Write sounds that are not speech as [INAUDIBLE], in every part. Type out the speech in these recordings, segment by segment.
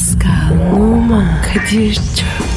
Pascal, Oman, Kadir çok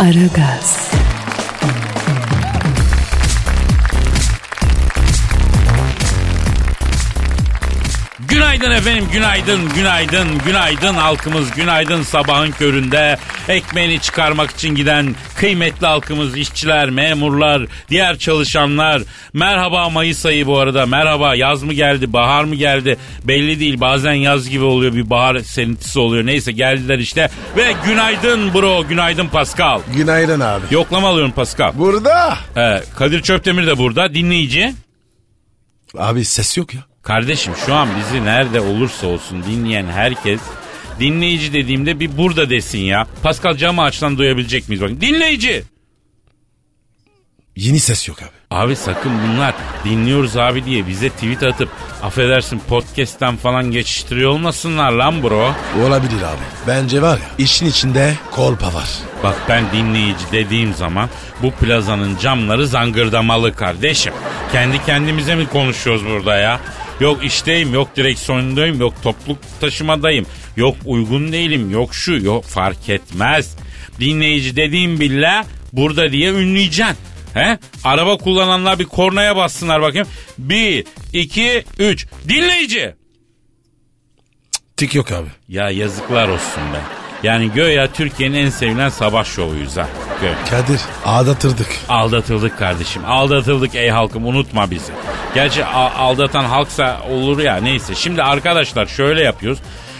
Aragaz, Günaydın efendim, günaydın, günaydın, günaydın halkımız, günaydın sabahın köründe ekmeğini çıkarmak için giden kıymetli halkımız, işçiler, memurlar, diğer çalışanlar. Merhaba Mayıs ayı bu arada, merhaba yaz mı geldi, bahar mı geldi belli değil. Bazen yaz gibi oluyor, bir bahar serintisi oluyor. Neyse geldiler işte ve günaydın bro, günaydın Pascal. Günaydın abi. Yoklama alıyorum Pascal. Burada. Ee, Kadir Çöptemir de burada, dinleyici. Abi ses yok ya. Kardeşim şu an bizi nerede olursa olsun dinleyen herkes dinleyici dediğimde bir burada desin ya. Pascal camı açtan duyabilecek miyiz? Bakın dinleyici. Yeni ses yok abi. Abi sakın bunlar dinliyoruz abi diye bize tweet atıp affedersin podcast'ten falan geçiştiriyor olmasınlar lan bro. Olabilir abi. Bence var ya işin içinde kolpa var. Bak ben dinleyici dediğim zaman bu plazanın camları zangırdamalı kardeşim. Kendi kendimize mi konuşuyoruz burada ya? Yok işteyim, yok direksiyondayım, yok topluluk taşımadayım, yok uygun değilim, yok şu, yok fark etmez. Dinleyici dediğim bile burada diye ünleyeceksin. He? Araba kullananlar bir kornaya bassınlar bakayım. Bir, iki, üç. Dinleyici. Tik yok abi. Ya yazıklar olsun be. Yani göya Türkiye'nin en sevilen sabah şovuyuz ha. Göya. Kadir aldatırdık. Aldatıldık kardeşim. Aldatıldık ey halkım unutma bizi. Gerçi aldatan halksa olur ya neyse. Şimdi arkadaşlar şöyle yapıyoruz.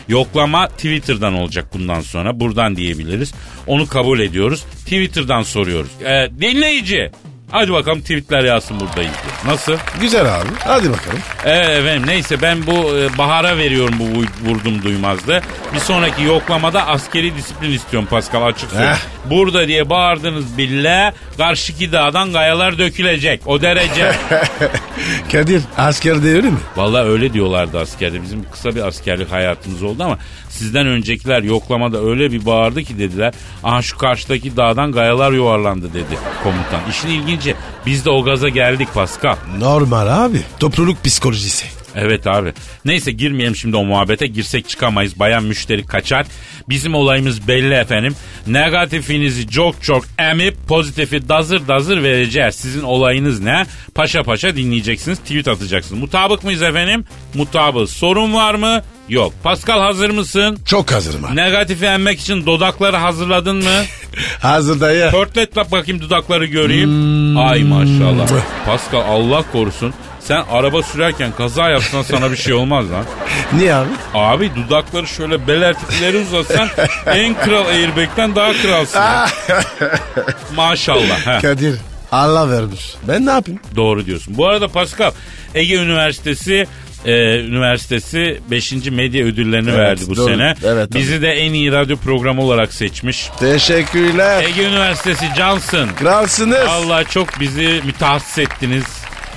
Yoklama Twitter'dan olacak bundan sonra. Buradan diyebiliriz. Onu kabul ediyoruz. Twitter'dan soruyoruz. Ee, dinleyici. Hadi bakalım tweetler yazsın buradayız diye. Nasıl? Güzel abi. Hadi bakalım. Evet efendim neyse ben bu e, Bahar'a veriyorum bu vu- vurdum duymazdı. Bir sonraki yoklamada askeri disiplin istiyorum Pascal açık söyleyeyim. Heh. Burada diye bağırdınız bile karşıki dağdan kayalar dökülecek o derece. [LAUGHS] Kadir askerde öyle mi? Vallahi öyle diyorlardı askerde. Bizim kısa bir askerlik hayatımız oldu ama sizden öncekiler yoklamada öyle bir bağırdı ki dediler. Aha şu karşıdaki dağdan kayalar yuvarlandı dedi komutan. İşin ilginci biz de o gaza geldik Pascal. Normal abi. Topluluk psikolojisi. Evet abi. Neyse girmeyelim şimdi o muhabbete. Girsek çıkamayız. Bayan müşteri kaçar. Bizim olayımız belli efendim. Negatifinizi çok çok emip pozitifi dazır dazır vereceğiz. Sizin olayınız ne? Paşa paşa dinleyeceksiniz. Tweet atacaksınız. Mutabık mıyız efendim? Mutabız. Sorun var mı? Yok. Pascal hazır mısın? Çok hazırım abi. Negatifi emmek için dudakları hazırladın mı? [LAUGHS] Hazır dayı. Pörtlet bak bakayım dudakları göreyim. Ay maşallah. Pascal Allah korusun. Sen araba sürerken kaza yapsan sana bir şey olmaz lan. [LAUGHS] Niye abi? Abi dudakları şöyle belertip ileri uzatsan [LAUGHS] en kral airbag'den daha kralsın. ya. [LAUGHS] Maşallah. He. Kadir Allah vermiş. Ben ne yapayım? Doğru diyorsun. Bu arada Pascal Ege Üniversitesi e, Üniversitesi 5. medya ödüllerini Evet, verdi bu doğru. sene. Evet, Bizi de en iyi radyo programı olarak seçmiş. Teşekkürler. Ege Üniversitesi Johnson. Kralsınız. Allah çok bizi mütehassıs ettiniz.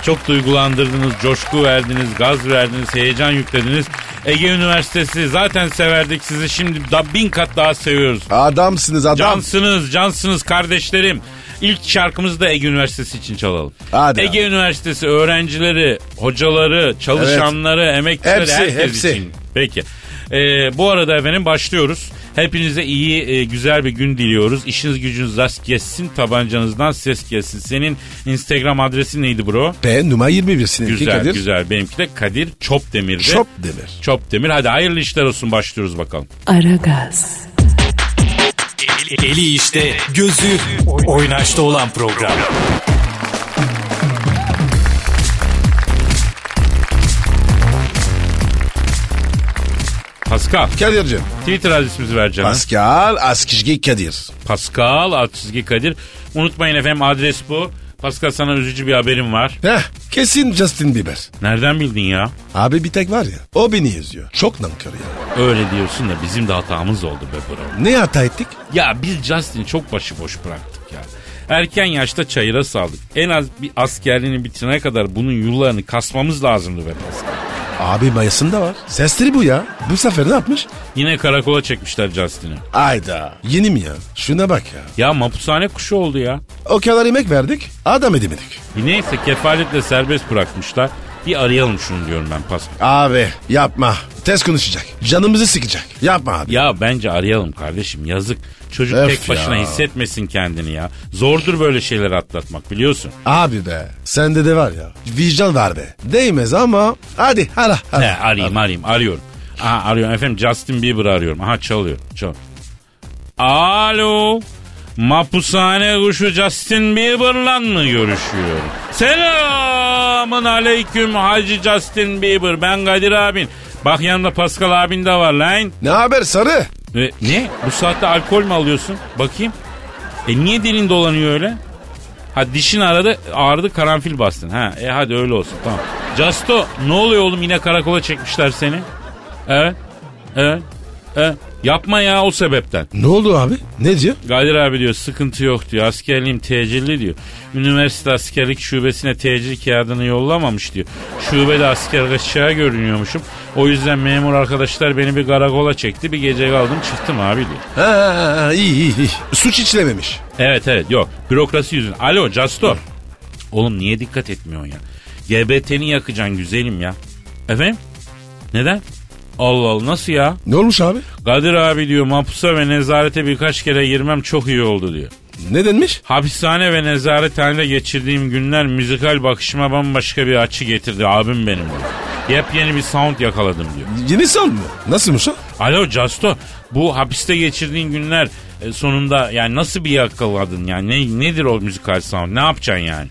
Çok duygulandırdınız, coşku verdiniz, gaz verdiniz, heyecan yüklediniz. Ege Üniversitesi zaten severdik sizi şimdi da bin kat daha seviyoruz. Adamsınız adam. Cansınız, cansınız kardeşlerim. İlk şarkımızı da Ege Üniversitesi için çalalım. Hadi Ege abi. Üniversitesi öğrencileri, hocaları, çalışanları, emekçileri Hepsi, herkes hepsi. için. Peki. Ee, bu arada efendim başlıyoruz. Hepinize iyi, e, güzel bir gün diliyoruz. İşiniz gücünüz rast gelsin, tabancanızdan ses gelsin. Senin Instagram adresin neydi bro? P numara 21 seninki Güzel, Kadir. güzel. Benimki de Kadir Çopdemir'di. Şop demir. Çopdemir. Hadi hayırlı işler olsun başlıyoruz bakalım. Aragaz, Eli işte, gözü oynaşta olan program. Pascal. Kadir'cim. Twitter adresimizi ver canım. Pascal Askizgi Kadir. Pascal alt çizgi Kadir. Unutmayın efendim adres bu. Pascal sana üzücü bir haberim var. Heh, kesin Justin Bieber. Nereden bildin ya? Abi bir tek var ya o beni yazıyor. Çok nankör ya. Öyle diyorsun da bizim de hatamız oldu be bro. Ne hata ettik? Ya biz Justin'i çok başıboş bıraktık ya. Erken yaşta çayıra saldık. En az bir askerliğini bitirene kadar bunun yıllarını kasmamız lazımdı be Pascal. Abi mayasında var. Sesleri bu ya. Bu sefer ne yapmış? Yine karakola çekmişler Justin'i. Ayda. Yeni mi ya? Şuna bak ya. Ya mapushane kuşu oldu ya. O kadar emek verdik. Adam edemedik. Neyse kefaletle serbest bırakmışlar. Bir arayalım şunu diyorum ben Pascal. Abi yapma. Tez konuşacak. Canımızı sıkacak. Yapma abi. Ya bence arayalım kardeşim yazık. Çocuk Öf tek başına ya. hissetmesin kendini ya. Zordur böyle şeyleri atlatmak biliyorsun. Abi be. Sende de var ya. Vicdan var be. Değmez ama. Hadi ara. ara. He, arayayım arayayım arıyorum. Aha arıyorum efendim Justin Bieber arıyorum. Aha çalıyor. Çal. Alo. Mapushane kuşu Justin Bieber'la mı görüşüyorum? Selamın aleyküm Hacı Justin Bieber. Ben Kadir abin. Bak yanında Pascal abin de var lan. Ne haber sarı? E, ne? Bu saatte alkol mü alıyorsun? Bakayım. E niye dilin dolanıyor öyle? Ha dişin aradı ağrıdı karanfil bastın. Ha e hadi öyle olsun tamam. Justo ne oluyor oğlum yine karakola çekmişler seni. Evet. Evet. Evet. Yapma ya o sebepten. Ne oldu abi? Ne diyor? Kadir abi diyor sıkıntı yok diyor. Askerliğim tecilli diyor. Üniversite askerlik şubesine tecil kağıdını yollamamış diyor. Şubede asker kaçağı görünüyormuşum. O yüzden memur arkadaşlar beni bir karakola çekti. Bir gece kaldım çıktım abi diyor. Ha, ha, ha, iyi iyi iyi. Suç işlememiş. Evet evet yok bürokrasi yüzünden. Alo Castor. Oğlum niye dikkat etmiyorsun ya? GBT'ni yakacaksın güzelim ya. Efendim? Neden? Allah Allah nasıl ya? Ne olmuş abi? Kadir abi diyor mapusa ve nezarete birkaç kere girmem çok iyi oldu diyor. Ne denmiş? Hapishane ve nezarethanede geçirdiğim günler müzikal bakışıma bambaşka bir açı getirdi abim benim. Yepyeni bir sound yakaladım diyor. Yeni son mu? Nasılmış o? Alo Casto bu hapiste geçirdiğin günler e, sonunda yani nasıl bir yakaladın yani ne, nedir o müzikal sound ne yapacaksın yani?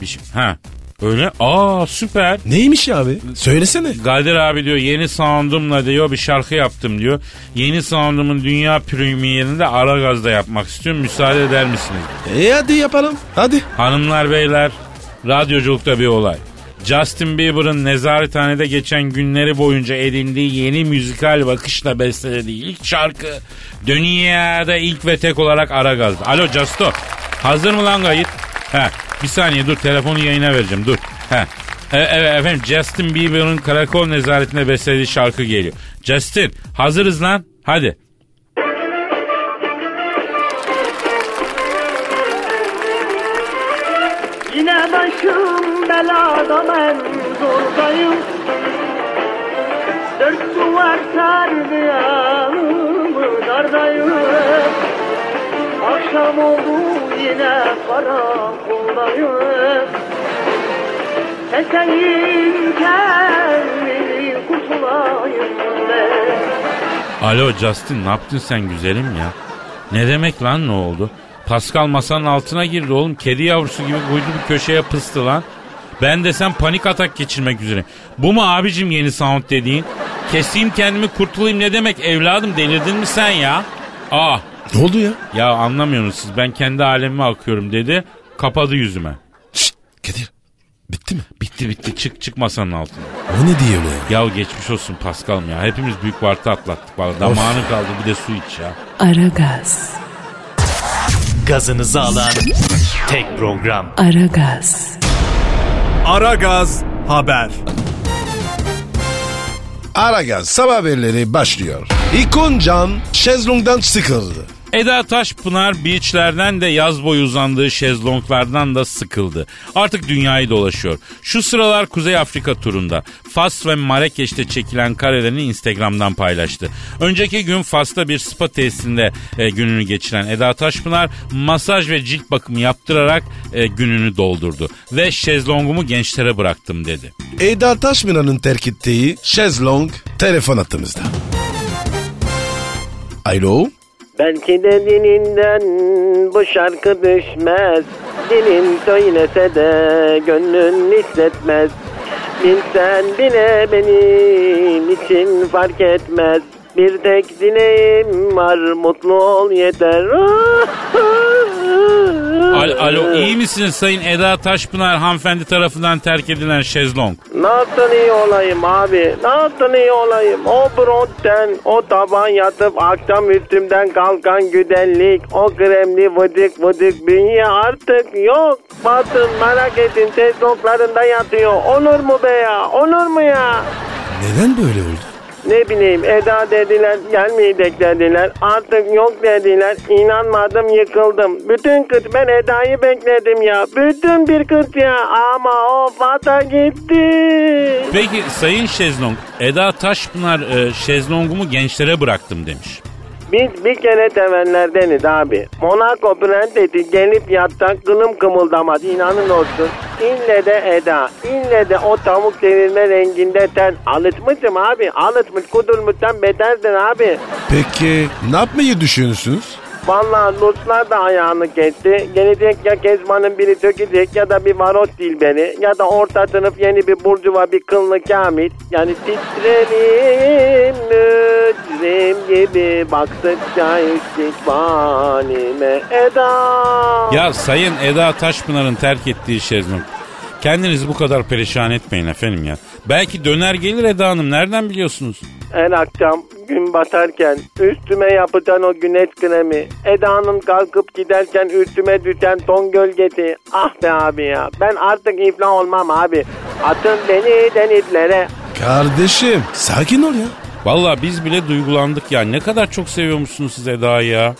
Bir şey, ha öyle aa süper. Neymiş abi? Söylesene. Kadir abi diyor yeni soundumla diyor bir şarkı yaptım diyor. Yeni soundumun dünya premierinde Aragaz'da yapmak istiyorum müsaade eder misiniz? E hadi yapalım. Hadi. Hanımlar beyler radyoculukta bir olay. Justin Bieber'ın nezarethanede geçen günleri boyunca edindiği yeni müzikal bakışla bestelediği ilk şarkı dünyada ilk ve tek olarak Aragaz'da. Alo Justo hazır mı lan kayıt? He, bir saniye dur telefonu yayına vereceğim dur. He. E, evet efendim Justin Bieber'ın karakol nezaretinde bestelediği şarkı geliyor. Justin hazırız lan hadi. Yine başım belada ben zordayım Dört duvar sardı yanımı dardayım Akşam oldu yine karakoldayım Keseyim kendimi kurtulayım Alo Justin ne yaptın sen güzelim ya? Ne demek lan ne oldu? Pascal masanın altına girdi oğlum. Kedi yavrusu gibi koydu bir köşeye pıstı lan. Ben de sen panik atak geçirmek üzere. Bu mu abicim yeni sound dediğin? Keseyim kendimi kurtulayım ne demek evladım delirdin mi sen ya? Ah Ne oldu ya? ya anlamıyorsunuz siz ben kendi alemime akıyorum dedi. Kapadı yüzüme. Şşt Kadir. Bitti mi? Bitti bitti çık çık masanın altına. O ne diyor öyle ya? Ya geçmiş olsun Pascal'ım ya. Hepimiz büyük vartı atlattık. Vallahi Damağını kaldı bir de su iç ya. Aragaz, Gazınızı alan tek program. Aragaz, Aragaz Haber. Aragaz sabah haberleri başlıyor. İkon Can şezlongdan sıkıldı. Eda Taşpınar beachlerden de yaz boyu uzandığı şezlonglardan da sıkıldı. Artık dünyayı dolaşıyor. Şu sıralar Kuzey Afrika turunda. Fas ve Marrakeş'te çekilen karelerini Instagram'dan paylaştı. Önceki gün Fas'ta bir spa tesisinde e, gününü geçiren Eda Taşpınar masaj ve cilt bakımı yaptırarak e, gününü doldurdu. Ve şezlongumu gençlere bıraktım dedi. Eda Taşmina'nın terk ettiği şezlong telefon hattımızda. Alo? Belki de dilinden bu şarkı düşmez. Dilim söylese de gönlün hissetmez. Bilsen bile benim için fark etmez Bir tek dileğim var mutlu ol yeter Al- Alo iyi misiniz Sayın Eda Taşpınar hanımefendi tarafından terk edilen şezlong? Nasıl iyi olayım abi? Nasıl iyi olayım? O bronten, o taban yatıp akşam üstümden kalkan güzellik, o kremli vıcık vıcık bünye artık yok. Bakın merak edin sezonlarında yatıyor. Olur mu be ya? Olur mu ya? Neden böyle oldu? Ne bileyim Eda dediler gelmeyecek dediler artık yok dediler. İnanmadım yıkıldım. Bütün kız ben Eda'yı bekledim ya. Bütün bir kız ya. Ama o fata gitti. Peki Sayın Şezlong Eda Taşpınar e, şezlongumu gençlere bıraktım demiş. Biz bir kere tevenlerdeniz abi. Monaco prensesi gelip yatsak kılım kımıldamaz inanın olsun. İlle de Eda, ille de o tavuk devirme renginde ten. Alışmışım abi, alışmış kudurmuştan beterdir abi. Peki ne yapmayı düşünüyorsunuz? Vallahi Ruslar da ayağını kesti. Gelecek ya Kezban'ın biri tökecek ya da bir varot dilberi ya da orta sınıf yeni bir burcuva bir kıllı kamil. Yani titrerim mücrim gibi baktıkça istikbalime Eda. Ya Sayın Eda Taşpınar'ın terk ettiği şezlong. Kendinizi bu kadar perişan etmeyin efendim ya. Belki döner gelir Eda Hanım nereden biliyorsunuz? Her akşam gün batarken üstüme yapılan o güneş kremi, Eda'nın kalkıp giderken üstüme düşen ton gölgesi. Ah be abi ya ben artık iflah olmam abi. Atın beni denizlere. Kardeşim sakin ol ya. Vallahi biz bile duygulandık ya. Ne kadar çok seviyormuşsunuz siz Eda'yı ya.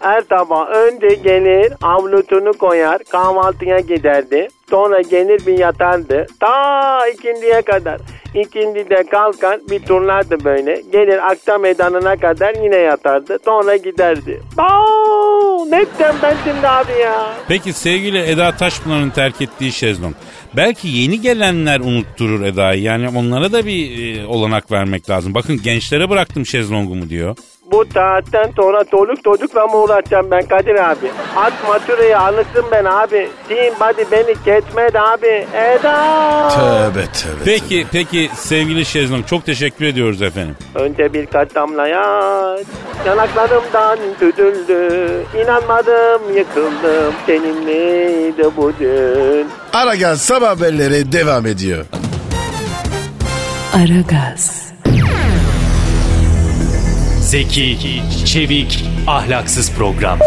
Her sabah önce gelir avlusunu koyar kahvaltıya giderdi. Sonra gelir bir yatardı. Ta ikindiye kadar. İkindide kalkar bir turlardı böyle. Gelir akşam edanına kadar yine yatardı. Sonra giderdi. Aa, ne ben şimdi abi ya? Peki sevgili Eda Taşpınar'ın terk ettiği şezlong. Belki yeni gelenler unutturur Eda'yı. Yani onlara da bir e, olanak vermek lazım. Bakın gençlere bıraktım şezlongumu diyor. Bu saatten sonra çoluk çocukla mı uğraşacağım ben Kadir abi? At maturayı alırsın ben abi. Team body beni geçmedi abi. Eda. Tövbe tövbe. Peki peki sevgili şezlong çok teşekkür ediyoruz efendim. Önce birkaç damla yaş yanaklarımdan tüdüldü. İnanmadım yıkıldım seninleydi bu dün. Ara gel sabah haberleri devam ediyor. Aragaz, Zeki, çevik, ahlaksız program.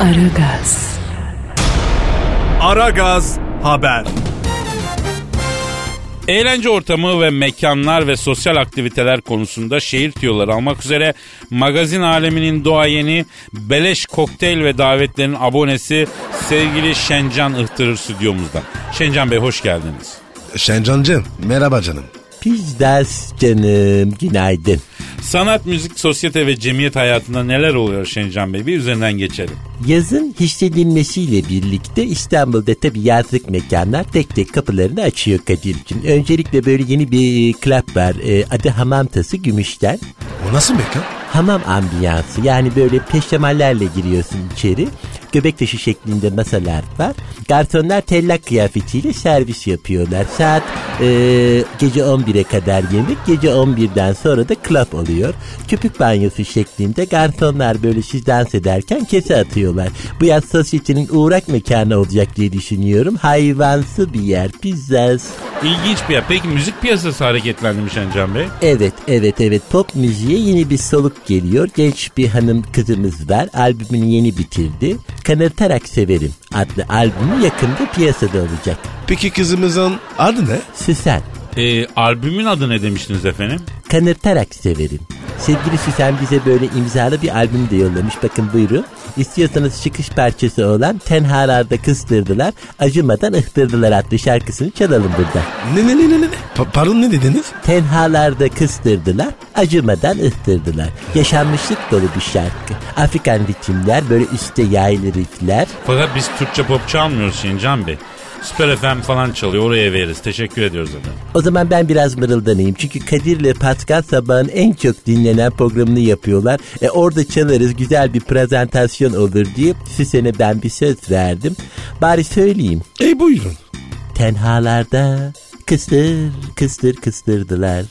Aragaz, Aragaz Haber. Eğlence ortamı ve mekanlar ve sosyal aktiviteler konusunda şehir tüyoları almak üzere magazin aleminin doğayeni, beleş kokteyl ve davetlerin abonesi sevgili Şencan Ihtırır stüdyomuzda. Şencan Bey hoş geldiniz. Şencancığım merhaba canım. Pizdas canım günaydın. Sanat, müzik, sosyete ve cemiyet hayatında neler oluyor Şencan Bey? Bir üzerinden geçelim. Yazın hissedilmesiyle birlikte İstanbul'da tabii yazlık mekanlar tek tek kapılarını açıyor Kadir'cim. Öncelikle böyle yeni bir club var. Ee, adı Hamam Tası Gümüşten. O nasıl mekan? Hamam ambiyansı yani böyle peştemallerle giriyorsun içeri. Göbek taşı şeklinde masalar var. Garsonlar tellak kıyafetiyle servis yapıyorlar. Saat e, gece 11'e kadar yemek, gece 11'den sonra da club oluyor. Köpük banyosu şeklinde garsonlar böyle siz dans ederken kese atıyorlar. Bu yaz sosyetenin uğrak mekanı olacak diye düşünüyorum. Hayvansı bir yer, pizzas. İlginç bir yer. Peki müzik piyasası hareketlendi mi Şencan Bey? Evet, evet, evet. Pop müziğe yeni bir soluk geliyor. Genç bir hanım kızımız var. Albümünü yeni bitirdi. Kanırtarak Severim adlı albümü yakında piyasada olacak. Peki kızımızın adı ne? Süsen, Ee, albümün adı ne demiştiniz efendim? kanırtarak severim. Sevgili Süsen bize böyle imzalı bir albüm de yollamış. Bakın buyurun. İstiyorsanız çıkış parçası olan Tenhalarda Kıstırdılar, Acımadan Ihtırdılar adlı şarkısını çalalım burada. Ne ne ne ne ne? Pa- pardon ne dediniz? Tenhalarda kıstırdılar, acımadan ıhtırdılar. Yaşanmışlık dolu bir şarkı. Afrikan ritimler, böyle üstte yaylı riffler. Fakat biz Türkçe pop çalmıyoruz Şencan Bey. Süper FM falan çalıyor oraya veririz. Teşekkür ediyoruz efendim. O zaman ben biraz mırıldanayım. Çünkü Kadir ile Pascal sabahın en çok dinlenen programını yapıyorlar. E orada çalarız güzel bir prezentasyon olur diye Süsen'e ben bir söz verdim. Bari söyleyeyim. E buyurun. Tenhalarda kıstır kıstır kıstırdılar.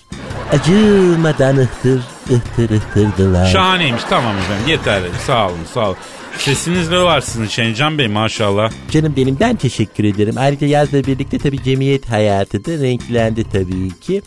Acımadan ıhtır ıhtır ıhtırdılar. Şahaneymiş tamam efendim yeterli sağ olun sağ olun. Sesiniz de var sizin Şencan Bey maşallah. Canım benim ben teşekkür ederim. Ayrıca yazla birlikte tabii cemiyet hayatı da renklendi tabii ki.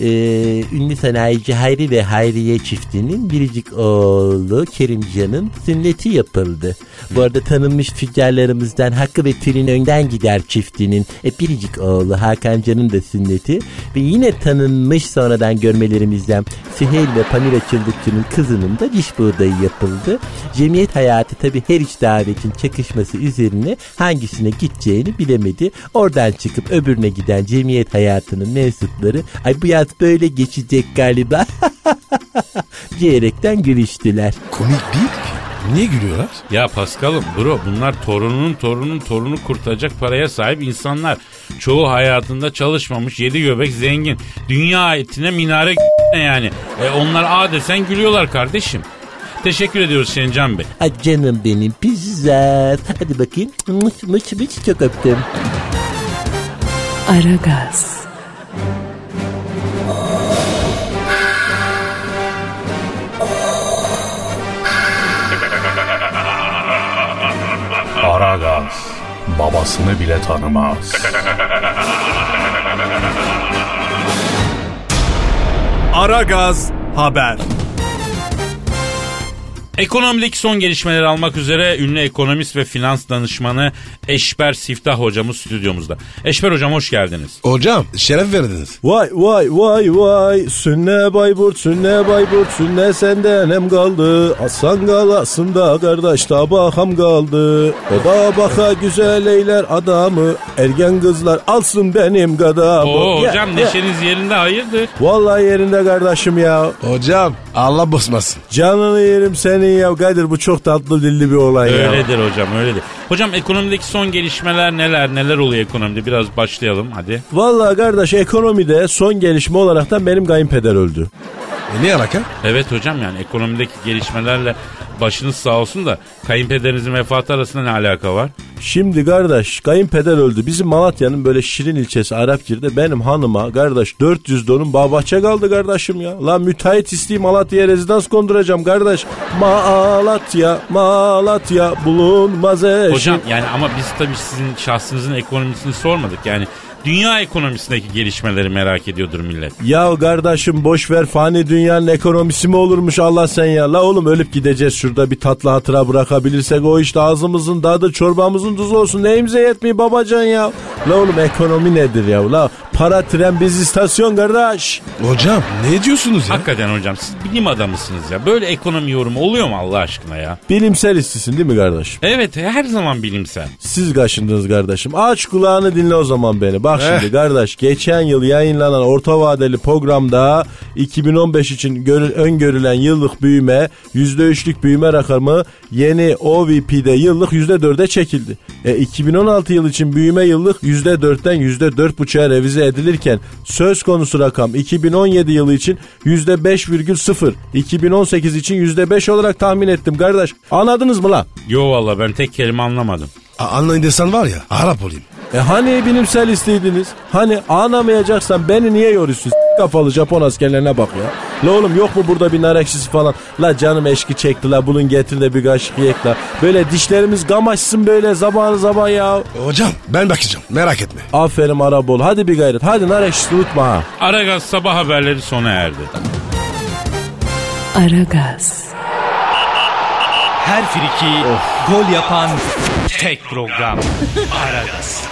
Ee, ünlü sanayici Hayri ve Hayriye çiftinin biricik oğlu Kerimcan'ın sünneti yapıldı. Bu arada tanınmış tüccarlarımızdan Hakkı ve Tülin Önden Gider çiftinin e, biricik oğlu Hakancan'ın da sünneti ve yine tanınmış sonradan görmelerimizden Süheyl ve Pamira Çıldırtı'nın kızının da diş buğdayı yapıldı. Cemiyet hayatı tabii her üç davetin çakışması üzerine hangisine gideceğini bilemedi. Oradan çıkıp öbürüne giden cemiyet hayatının mensupları ay bu yaz böyle geçecek galiba [LAUGHS] diyerekten gülüştüler. Komik değil ki. Niye gülüyorlar? Ya Paskal'ım bro bunlar torununun torunun torunu kurtaracak paraya sahip insanlar. Çoğu hayatında çalışmamış yedi göbek zengin. Dünya etine minare [LAUGHS] yani. E, onlar a desen gülüyorlar kardeşim. Teşekkür ediyoruz Şencan Bey. Ay canım benim pizzat. Hadi bakayım. Mıç mıç mıç çok öptüm. Aragaz, Aragaz babasını bile tanımaz. Aragaz haber. Ekonomideki son gelişmeleri almak üzere ünlü ekonomist ve finans danışmanı Eşber Siftah hocamız stüdyomuzda. Eşber hocam hoş geldiniz. Hocam şeref verdiniz. Vay vay vay vay sünne Bayburt sünne Bayburt sünne senden hem kaldı Aslan galasında kardeş tabakam kaldı O da baka güzel eyler adamı ergen kızlar alsın benim gadamı Oo Ya, hocam ya. neşeniz yerinde hayırdır? Vallahi yerinde kardeşim ya Hocam Allah bozmasın. Canını yerim senin ya Kadir bu çok tatlı dilli bir olay ya Öyledir hocam öyledir. Hocam ekonomideki son gelişmeler neler neler oluyor ekonomide biraz başlayalım hadi. Vallahi kardeş ekonomide son gelişme olaraktan benim kayınpeder öldü E ne alaka? Evet hocam yani ekonomideki gelişmelerle başınız sağ olsun da kayınpederinizin vefatı arasında ne alaka var? Şimdi kardeş kayınpeder öldü. Bizim Malatya'nın böyle Şirin ilçesi Arapgir'de benim hanıma kardeş 400 donun bağ bahçe kaldı kardeşim ya. La müteahhit isteyeyim Malatya'ya rezidans konduracağım kardeş. Malatya, Malatya bulunmaz eşim. Hocam yani ama biz tabii sizin şahsınızın ekonomisini sormadık yani dünya ekonomisindeki gelişmeleri merak ediyordur millet. Ya kardeşim boş ver fani dünyanın ekonomisi mi olurmuş Allah sen ya. La oğlum ölüp gideceğiz şurada bir tatlı hatıra bırakabilirsek o işte ağzımızın tadı çorbamızın tuzu olsun. Neyimize yetmiyor babacan ya. La oğlum ekonomi nedir ya la? Para tren biz istasyon kardeş. Hocam ne diyorsunuz ya? Hakikaten hocam siz bilim adamısınız ya. Böyle ekonomi yorumu oluyor mu Allah aşkına ya? Bilimsel istisin değil mi kardeşim? Evet her zaman bilimsel. Siz kaşındınız kardeşim. Aç kulağını dinle o zaman beni. Bak Eh. şimdi kardeş geçen yıl yayınlanan orta vadeli programda 2015 için görü- öngörülen yıllık büyüme %3'lük büyüme rakamı yeni OVP'de yıllık %4'e çekildi. E, 2016 yıl için büyüme yıllık %4'ten %4,5'a revize edilirken söz konusu rakam 2017 yılı için %5,0 2018 için %5 olarak tahmin ettim kardeş. Anladınız mı la? Yo valla ben tek kelime anlamadım. A- Anlayın desen var ya Arap olayım. E hani bilimsel isteydiniz? Hani anlamayacaksan beni niye yoruyorsun? Kafalı Japon askerlerine bak ya. La oğlum yok mu burada bir nar ekşisi falan? La canım eşki çekti la bulun getir de bir kaşık yiyek la. Böyle dişlerimiz gamaşsın böyle zamanı zaman ya. Hocam ben bakacağım merak etme. Aferin Arabol hadi bir gayret. Hadi nar ekşisi unutma ha. Aragaz sabah haberleri sona erdi. Aragaz, Her friki gol yapan tek program. Aragaz.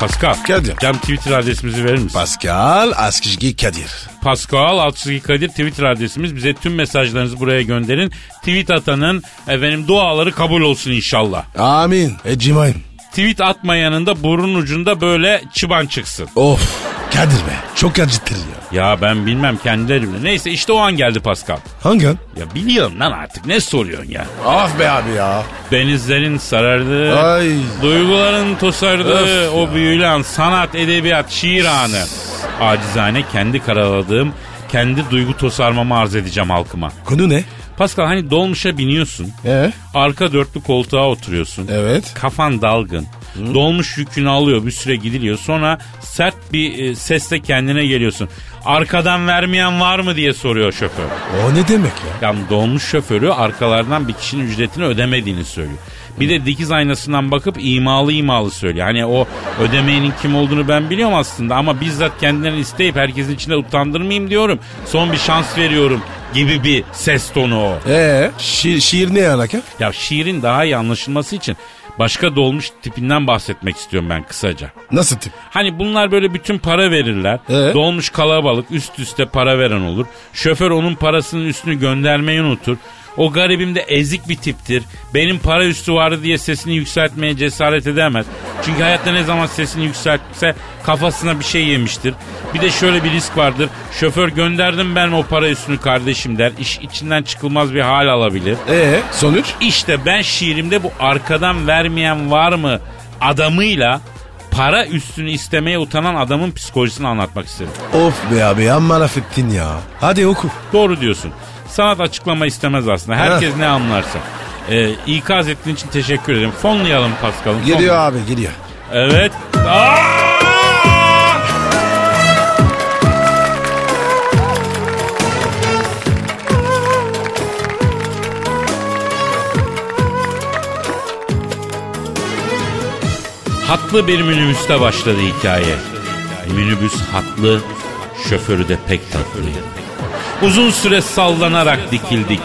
Pascal. Kadir. Cam Twitter adresimizi verir misin? Pascal Askizgi Kadir. Pascal Altçizgi Kadir Twitter adresimiz. Bize tüm mesajlarınızı buraya gönderin. Tweet atanın efendim duaları kabul olsun inşallah. Amin. Ecmaim. Tweet atmayanın da burun ucunda böyle çıban çıksın. Of Kadir be çok acıtır ya. Ya ben bilmem kendileri bilir. Neyse işte o an geldi Pascal. Hangi an? Ya biliyorum lan artık ne soruyorsun ya. Ah be abi ya. Denizlerin sarardı. Ay. Duyguların tosardı. Öf o büyülü an sanat, edebiyat, şiir anı. Acizane kendi karaladığım, kendi duygu tosarmamı arz edeceğim halkıma. Konu ne? Pascal hani dolmuşa biniyorsun. Ee? Arka dörtlü koltuğa oturuyorsun. Evet. Kafan dalgın. Dolmuş yükünü alıyor bir süre gidiliyor. Sonra sert bir e, sesle kendine geliyorsun. Arkadan vermeyen var mı diye soruyor şoför. O ne demek ya? Yani dolmuş şoförü arkalardan bir kişinin ücretini ödemediğini söylüyor. Bir de dikiz aynasından bakıp imalı imalı söylüyor. Hani o ödemeyenin kim olduğunu ben biliyorum aslında ama bizzat kendilerini isteyip herkesin içinde utandırmayayım diyorum. Son bir şans veriyorum gibi bir ses tonu o. Ee, şi- şiir ne alaka? Ya şiirin daha iyi anlaşılması için başka dolmuş tipinden bahsetmek istiyorum ben kısaca. Nasıl tip? Hani bunlar böyle bütün para verirler. Evet. Dolmuş kalabalık üst üste para veren olur. Şoför onun parasının üstünü göndermeyi unutur. O garibim de ezik bir tiptir. Benim para üstü vardı diye sesini yükseltmeye cesaret edemez. Çünkü hayatta ne zaman sesini yükseltse kafasına bir şey yemiştir. Bir de şöyle bir risk vardır. Şoför gönderdim ben o para üstünü kardeşim der. İş içinden çıkılmaz bir hal alabilir. Ee, sonuç? İşte ben şiirimde bu arkadan vermeyen var mı adamıyla para üstünü istemeye utanan adamın psikolojisini anlatmak istedim. Of be abi amma laf ettin ya. Hadi oku. Doğru diyorsun. Sanat açıklama istemez aslında. Herkes ne anlarsa. Ee, ikaz ettiğin için teşekkür ederim. Fonlayalım Paskal'ım. Geliyor fonla. abi geliyor. Evet. Aa! Hatlı bir minibüste başladı hikaye. Minibüs hatlı, şoförü de pek tatlıydı. Uzun süre sallanarak dikildik.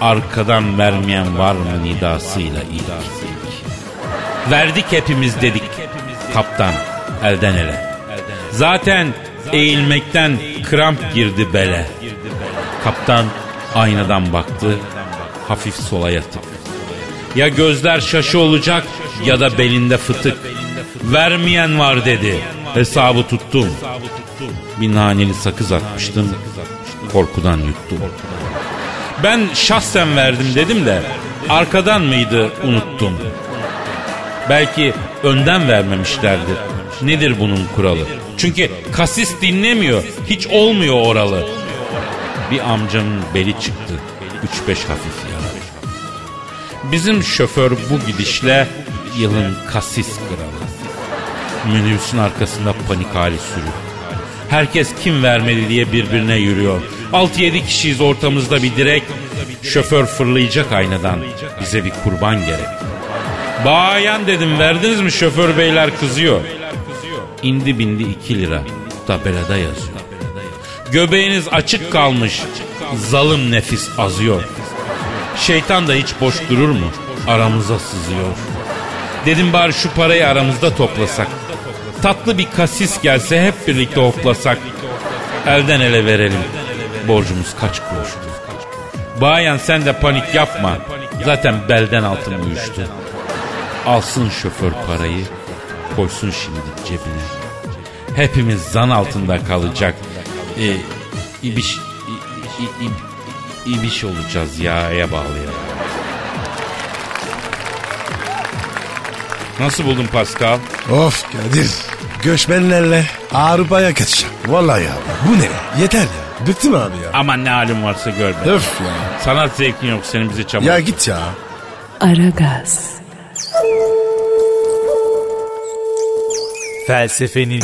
Arkadan vermeyen var mı nidasıyla idardik. Verdik hepimiz dedik kaptan elden ele. Zaten eğilmekten kramp girdi bele. Kaptan aynadan baktı hafif sola yatıp. Ya gözler şaşı olacak ya da belinde fıtık. Vermeyen var dedi. Hesabı tuttum. Bir naneli sakız atmıştım. Korkudan yuttum. Ben şahsen verdim dedim de arkadan mıydı unuttum. Belki önden vermemişlerdir. Nedir bunun kuralı? Çünkü kasis dinlemiyor. Hiç olmuyor oralı. Bir amcamın beli çıktı. 3-5 hafif yara. Bizim şoför bu gidişle yılın kasis kralı. Minibüsün arkasında panik hali sürüyor. Herkes kim vermedi diye birbirine yürüyor. 6-7 kişiyiz ortamızda bir direk. Şoför fırlayacak aynadan. Bize bir kurban gerek. Bayan dedim verdiniz mi şoför beyler kızıyor. İndi bindi 2 lira. Tabelada yazıyor. Göbeğiniz açık kalmış. Zalım nefis azıyor. Şeytan da hiç boş durur mu? Aramıza sızıyor. Dedim bari şu parayı aramızda toplasak. Tatlı bir kasis gelse hep birlikte hoplasak. Elden ele verelim. Borcumuz kaç kuruştu? Bayan sen de panik yapma. Zaten belden altın uyuştu. Alsın şoför parayı. Koysun şimdi cebine. Hepimiz zan altında kalacak. Ee, ibiş, ibiş olacağız yağya bağlayalım. Nasıl buldun Pascal? Of Kadir. Göçmenlerle Avrupa'ya kaçacağım. Vallahi ya. Bu ne? Yeter ya. Bıktım abi ya. Aman ne halin varsa gör be. Öf ya. Sanat zevkin yok senin bize çabuk. Ya git ya. Aragaz, Felsefenin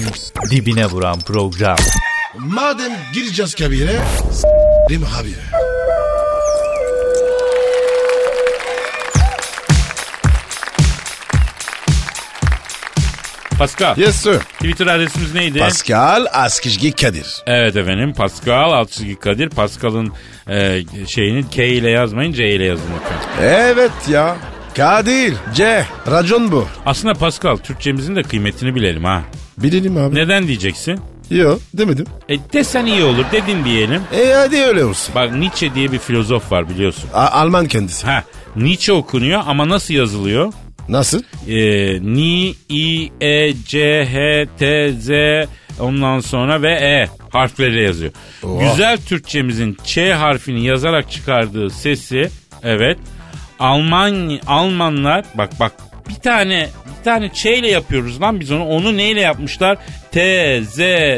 dibine vuran program. Madem gireceğiz kabire. S**rim abi. Pascal. Yes sir. Twitter adresimiz neydi? Pascal Askizgi Kadir. Evet efendim Pascal alt çizgi Kadir. Pascal'ın e, şeyini K ile yazmayın C ile yazın lütfen. Evet ya. Kadir. C. Racon bu. Aslında Pascal Türkçemizin de kıymetini bilelim ha. Bilelim abi. Neden diyeceksin? Yok demedim. E desen iyi olur dedin diyelim. E hadi öyle olsun. Bak Nietzsche diye bir filozof var biliyorsun. A- Alman kendisi. Ha Nietzsche okunuyor ama nasıl yazılıyor? Nasıl? E, Ni, I, E, C, H, T, Z ondan sonra ve E harfleriyle yazıyor. Oha. Güzel Türkçemizin Ç harfini yazarak çıkardığı sesi evet Alman Almanlar bak bak bir tane tane Ç ile yapıyoruz lan biz onu. Onu neyle yapmışlar? T, Z,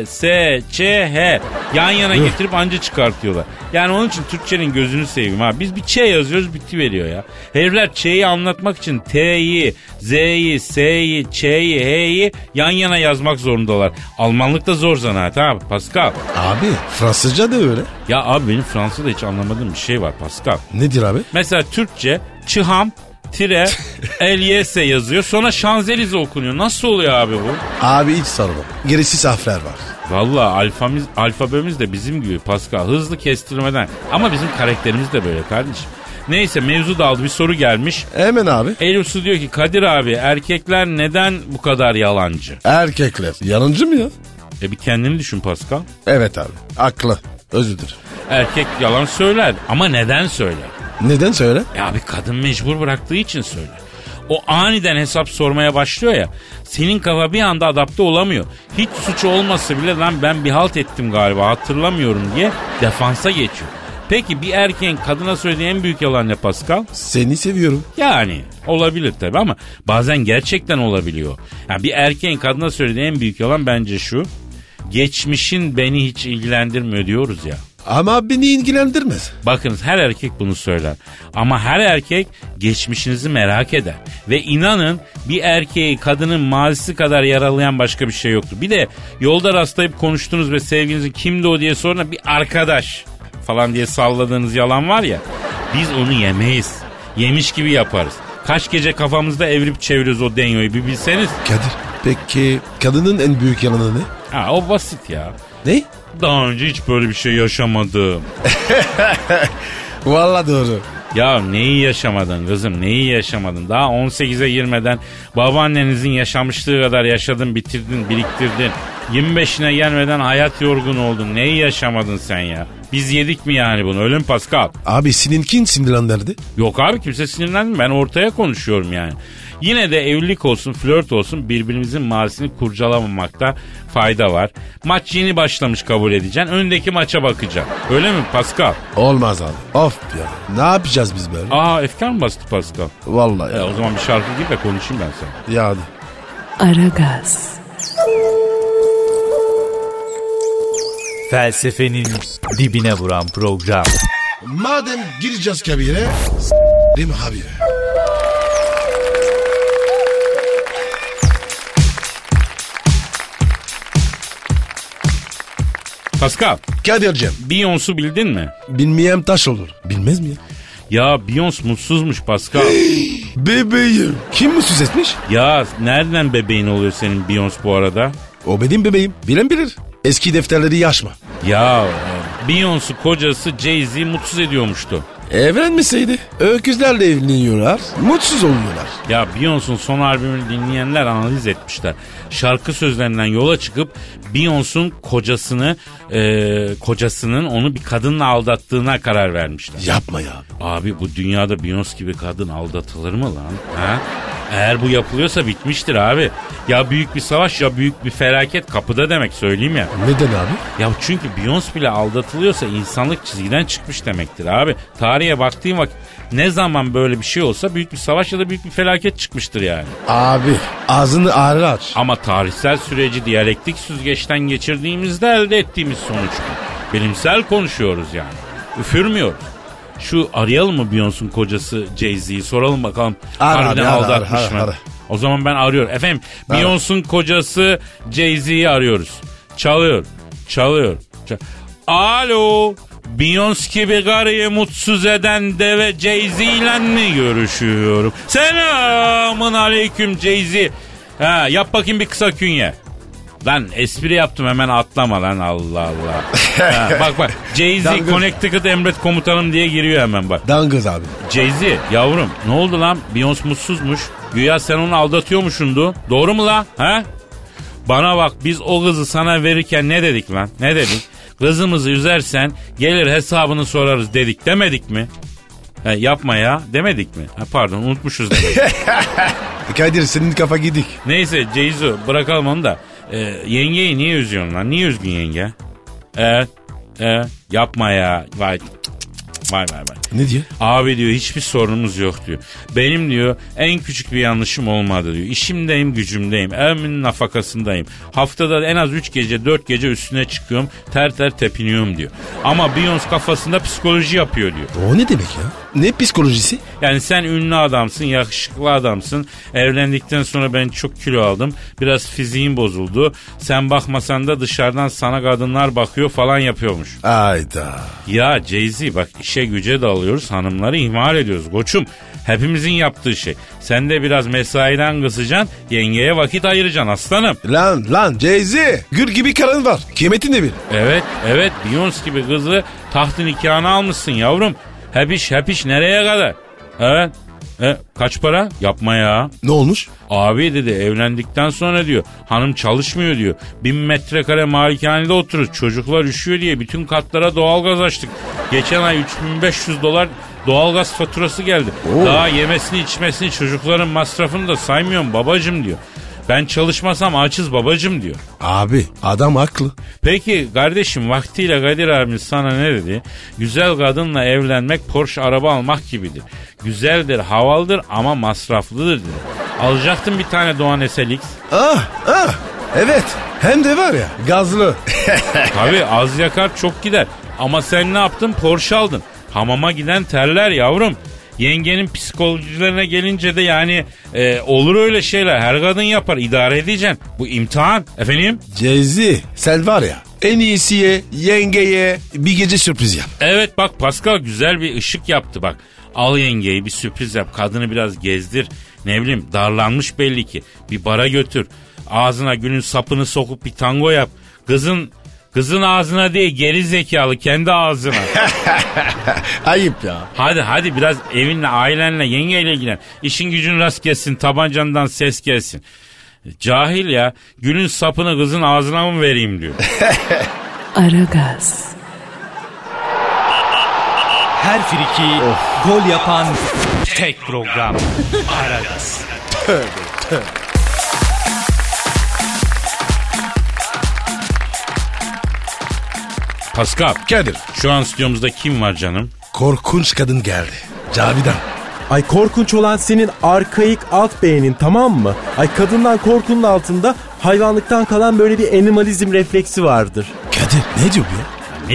S, Ç, H. Yan yana getirip anca çıkartıyorlar. Yani onun için Türkçenin gözünü seveyim ha. Biz bir Ç yazıyoruz biti veriyor ya. Herifler Ç'yi anlatmak için T'yi, Z'yi, S'yi, Ç'yi, H'yi yan yana yazmak zorundalar. Almanlık da zor zanaat ha Pascal. Abi Fransızca da öyle. Ya abi benim Fransız'da hiç anlamadığım bir şey var Pascal. Nedir abi? Mesela Türkçe çıham tire elyese yazıyor sonra şanzelize okunuyor. Nasıl oluyor abi bu? Abi hiç sorma. Gerisi harfler var. Valla alfamiz, alfabemiz de bizim gibi Pascal. Hızlı kestirmeden. Ama bizim karakterimiz de böyle kardeşim. Neyse mevzu daldı bir soru gelmiş. Hemen abi. Elif Su diyor ki Kadir abi erkekler neden bu kadar yalancı? Erkekler. Yalancı mı ya? E bir kendini düşün Pascal. Evet abi. Aklı. Özüdür. Erkek yalan söyler ama neden söyler? Neden söyle? Ya bir kadın mecbur bıraktığı için söyler. O aniden hesap sormaya başlıyor ya. Senin kafa bir anda adapte olamıyor. Hiç suçu olmasa bile lan ben bir halt ettim galiba hatırlamıyorum diye defansa geçiyor. Peki bir erkeğin kadına söylediği en büyük yalan ne Pascal? Seni seviyorum. Yani olabilir tabi ama bazen gerçekten olabiliyor. Yani bir erkeğin kadına söylediği en büyük yalan bence şu. Geçmişin beni hiç ilgilendirmiyor diyoruz ya. Ama beni ilgilendirmez. Bakınız her erkek bunu söyler. Ama her erkek geçmişinizi merak eder. Ve inanın bir erkeği kadının mazisi kadar yaralayan başka bir şey yoktur. Bir de yolda rastlayıp konuştunuz ve sevgilinizin kimdi o diye sonra bir arkadaş falan diye salladığınız yalan var ya. Biz onu yemeyiz. Yemiş gibi yaparız. Kaç gece kafamızda evirip çeviriyoruz o denyoyu bir bilseniz. Kadir. Peki kadının en büyük yalanı ne? Ha o basit ya. Ne? Daha önce hiç böyle bir şey yaşamadım. [LAUGHS] Valla doğru. Ya neyi yaşamadın kızım neyi yaşamadın? Daha 18'e girmeden babaannenizin yaşamışlığı kadar yaşadın bitirdin biriktirdin. 25'ine gelmeden hayat yorgun oldun. Neyi yaşamadın sen ya? Biz yedik mi yani bunu öyle mi Pascal? Abi senin kim sinirlendirdi? Yok abi kimse sinirlendim ben ortaya konuşuyorum yani. Yine de evlilik olsun flört olsun birbirimizin mazisini kurcalamamakta fayda var. Maç yeni başlamış kabul edeceksin. Öndeki maça bakacaksın. Öyle mi Pascal? Olmaz abi. Of ya. Ne yapacağız biz böyle? Aa efkar mı bastı Pascal? Vallahi E, o zaman bir şarkı gir de konuşayım ben sana. Ya hadi. Aragaz, Felsefenin dibine vuran program. Madem gireceğiz kabire. Mi abi? Pascal, Kadir'cim. Beyoncé'u bildin mi? Bilmeyen taş olur. Bilmez mi ya? Ya Beyoncé mutsuzmuş Pascal. [GASPS] Bebeğim. Kim mutsuz etmiş? ya nereden bebeğin oluyor senin Beyoncé bu arada? O benim bebeğim. Bilen bilir. Eski defterleri yaşma. Ya Beyoncé kocası Jay-Z mutsuz ediyormuştu. Evlenmeseydi. Öküzlerle evleniyorlar. Mutsuz oluyorlar. Ya Beyoncé'un son albümünü dinleyenler analiz etmişler. Şarkı sözlerinden yola çıkıp Beyoncé'un kocasını, e, kocasının onu bir kadınla aldattığına karar vermişler. Yapma ya. Abi bu dünyada Beyoncé gibi kadın aldatılır mı lan? Ha? Eğer bu yapılıyorsa bitmiştir abi. Ya büyük bir savaş ya büyük bir felaket kapıda demek söyleyeyim ya. Neden abi? Ya çünkü Beyoncé bile aldatılıyorsa insanlık çizgiden çıkmış demektir abi. Tarihe baktığın vakit ne zaman böyle bir şey olsa büyük bir savaş ya da büyük bir felaket çıkmıştır yani. Abi ağzını ağrı aç. Ama tarihsel süreci diyalektik süzgeçten geçirdiğimizde elde ettiğimiz sonuç bu. Bilimsel konuşuyoruz yani. Üfürmüyoruz. Şu arayalım mı Beyoncé'un kocası Jay-Z'yi soralım bakalım. Ara harbiden ara, aldatmış ara, mı? ara. O zaman ben arıyorum. Efendim Beyoncé'un kocası Jay-Z'yi arıyoruz. Çalıyor. Çalıyor. Çal- Alo. Beyoncé gibi karıyı mutsuz eden deve Jay-Z ile mi görüşüyorum? Selamın aleyküm Jay-Z. Ha, yap bakayım bir kısa künye. Lan espri yaptım hemen atlama lan Allah Allah. ha, [LAUGHS] bak bak Jay-Z. Connecticut Emret Komutanım diye giriyor hemen bak. Dangız abi. Jay-Z yavrum ne oldu lan Beyoncé mutsuzmuş. Güya sen onu aldatıyormuşsundu. Doğru mu lan? Ha? Bana bak biz o kızı sana verirken ne dedik lan? Ne dedik? Kızımızı üzersen gelir hesabını sorarız dedik demedik mi? Ha, yapma ya demedik mi? Ha, pardon unutmuşuz demek. [LAUGHS] Kadir senin kafa gidik. Neyse Ceyzo bırakalım onu da. Ee, yengeyi niye üzüyorsun lan? Niye üzgün yenge? Evet. Evet. Yapma ya. Vay. Vay vay vay. Ne diyor? Abi diyor hiçbir sorunumuz yok diyor. Benim diyor en küçük bir yanlışım olmadı diyor. İşimdeyim gücümdeyim. Evimin nafakasındayım. Haftada en az 3 gece 4 gece üstüne çıkıyorum. Ter ter tepiniyorum diyor. Ama Beyoncé kafasında psikoloji yapıyor diyor. O ne demek ya? Ne psikolojisi? Yani sen ünlü adamsın, yakışıklı adamsın. Evlendikten sonra ben çok kilo aldım. Biraz fiziğim bozuldu. Sen bakmasan da dışarıdan sana kadınlar bakıyor falan yapıyormuş. Ayda. Ya Jay-Z bak işe güce dalıyoruz hanımları ihmal ediyoruz. Koçum hepimizin yaptığı şey. Sen de biraz mesaiden kısacaksın yengeye vakit ayıracaksın aslanım. Lan lan Jay-Z. Gül gibi karın var. Kıymetin ne bil? Evet evet Beyoncé gibi kızı tahtın nikahına almışsın yavrum. Hepiş hepiş nereye kadar? Evet. E, kaç para? Yapma ya. Ne olmuş? Abi dedi evlendikten sonra diyor hanım çalışmıyor diyor. Bin metrekare malikanede otururuz. Çocuklar üşüyor diye bütün katlara doğalgaz açtık. Geçen ay 3500 dolar doğalgaz faturası geldi. Daha yemesini içmesini çocukların masrafını da saymıyorum babacım diyor. Ben çalışmasam açız babacım diyor. Abi adam haklı. Peki kardeşim vaktiyle Kadir abimiz sana ne dedi? Güzel kadınla evlenmek Porsche araba almak gibidir. Güzeldir, havalıdır ama masraflıdır dedi. Alacaktın bir tane Doğan SLX. Ah ah. Evet. Hem de var ya gazlı. [LAUGHS] Tabii az yakar çok gider. Ama sen ne yaptın? Porsche aldın. Hamama giden terler yavrum. Yengenin psikolojilerine gelince de yani e, olur öyle şeyler. Her kadın yapar. idare edeceksin. Bu imtihan. Efendim? Jay-Z sen var ya en iyisiye yengeye bir gece sürpriz yap. Evet bak Pascal güzel bir ışık yaptı bak. Al yengeyi bir sürpriz yap. Kadını biraz gezdir. Ne bileyim darlanmış belli ki. Bir bara götür. Ağzına günün sapını sokup bir tango yap. Kızın Kızın ağzına değil geri zekalı kendi ağzına. [LAUGHS] Ayıp ya. hadi hadi biraz evinle ailenle yengeyle ilgilen. İşin gücün rast gelsin tabancandan ses gelsin. Cahil ya günün sapını kızın ağzına mı vereyim diyor. [LAUGHS] Aragaz, Her friki gol yapan tek program. Aragaz. Pascal Kadir. şu an stüdyomuzda kim var canım? Korkunç kadın geldi. Cavidan. Ay korkunç olan senin arkaik alt beynin tamam mı? Ay kadından korkunun altında hayvanlıktan kalan böyle bir animalizm refleksi vardır. Kadir ne diyor bu ya?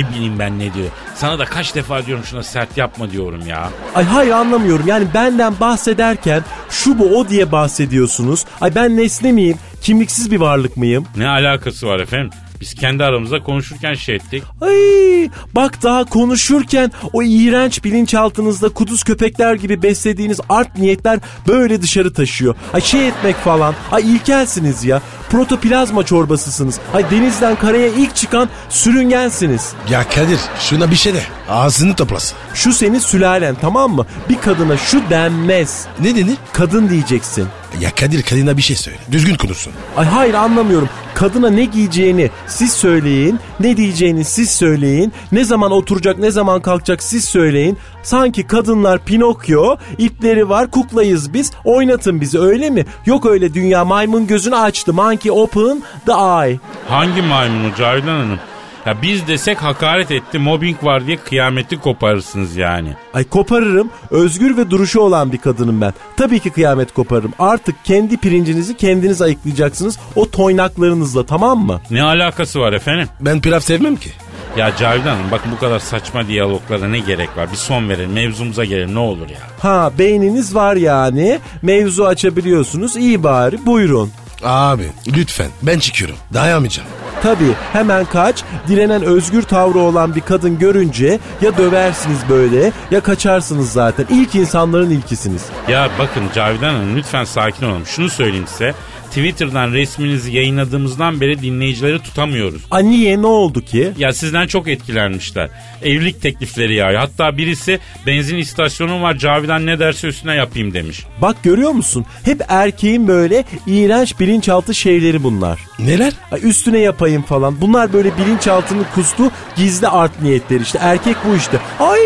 Ne bileyim ben ne diyor. Sana da kaç defa diyorum şuna sert yapma diyorum ya. Ay hayır anlamıyorum yani benden bahsederken şu bu o diye bahsediyorsunuz. Ay ben nesne miyim? Kimliksiz bir varlık mıyım? Ne alakası var efendim? Biz kendi aramızda konuşurken şey ettik. Ay bak daha konuşurken o iğrenç bilinçaltınızda kuduz köpekler gibi beslediğiniz art niyetler böyle dışarı taşıyor. Ay şey etmek falan. Ay ilkelsiniz ya. Protoplazma çorbasısınız. Ay denizden karaya ilk çıkan sürüngensiniz. Ya Kadir şuna bir şey de. Ağzını toplasın. Şu senin sülalen tamam mı? Bir kadına şu denmez. Ne denir? Kadın diyeceksin. Ya Kadir kadına bir şey söyle. Düzgün konuşsun. Ay hayır anlamıyorum. Kadına ne giyeceğini siz söyleyin. Ne diyeceğini siz söyleyin. Ne zaman oturacak ne zaman kalkacak siz söyleyin. Sanki kadınlar Pinokyo, ipleri var kuklayız biz. Oynatın bizi öyle mi? Yok öyle dünya maymun gözünü açtı. Monkey open the eye. Hangi maymunu Cavidan Hanım? Ya biz desek hakaret etti, mobbing var diye kıyameti koparırsınız yani. Ay koparırım. Özgür ve duruşu olan bir kadınım ben. Tabii ki kıyamet koparırım. Artık kendi pirincinizi kendiniz ayıklayacaksınız. O toynaklarınızla tamam mı? Ne alakası var efendim? Ben pilav sevmem ki. Ya Cavidan Hanım bakın bu kadar saçma diyaloglara ne gerek var? Bir son verelim, mevzumuza gelelim ne olur ya. Ha beyniniz var yani. Mevzu açabiliyorsunuz. İyi bari buyurun. Abi lütfen ben çıkıyorum. Dayamayacağım. Tabii hemen kaç. Direnen özgür tavrı olan bir kadın görünce ya döversiniz böyle ya kaçarsınız zaten. İlk insanların ilkisiniz. Ya bakın Cavidan Hanım lütfen sakin olun. Şunu söyleyeyim size. Twitter'dan resminizi yayınladığımızdan beri dinleyicileri tutamıyoruz. A niye ne oldu ki? Ya sizden çok etkilenmişler. Evlilik teklifleri yağıyor. Hatta birisi benzin istasyonum var Cavidan ne derse üstüne yapayım demiş. Bak görüyor musun? Hep erkeğin böyle iğrenç bilinçaltı şeyleri bunlar. Neler? Ay üstüne yapayım falan. Bunlar böyle bilinçaltının kustu gizli art niyetleri işte. Erkek bu işte. Ay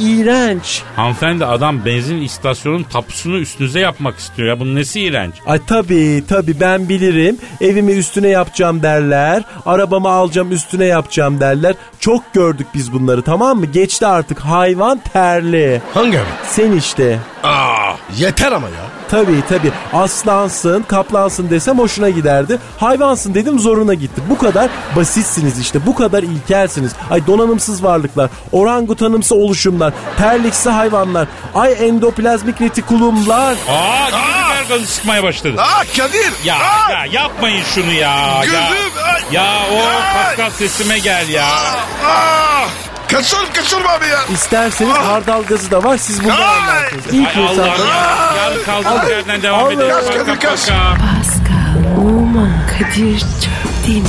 iğrenç. Hanımefendi adam benzin istasyonun tapusunu üstünüze yapmak istiyor ya. Bunun nesi iğrenç? Ay tabii tabii Abi ben bilirim. Evimi üstüne yapacağım derler. Arabamı alacağım üstüne yapacağım derler. Çok gördük biz bunları tamam mı? Geçti artık hayvan terli. Hangi abi? Sen işte. Aa, yeter ama ya. Tabii tabii aslansın kaplansın desem hoşuna giderdi. Hayvansın dedim zoruna gitti. Bu kadar basitsiniz işte bu kadar ilkelsiniz. Ay donanımsız varlıklar, orangutanımsı oluşumlar, terliksi hayvanlar, ay endoplazmik retikulumlar. Aa gözüm gazı sıkmaya başladı. Aa Kadir. Ya Aa! ya yapmayın şunu ya. Ya, Gözüm, ay. ya o. Pascal sesime gel ya. Aa! Kaçırım kaçırma abi ya. İsterseniz hardal gazı da var siz Ay. anlarsınız. İlk ya. Yarın kaldığımız yerden devam edelim. Kaç, kaç. paka. Pascal, Oman, Kadir çok değil mi?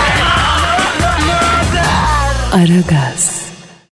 Aragaz.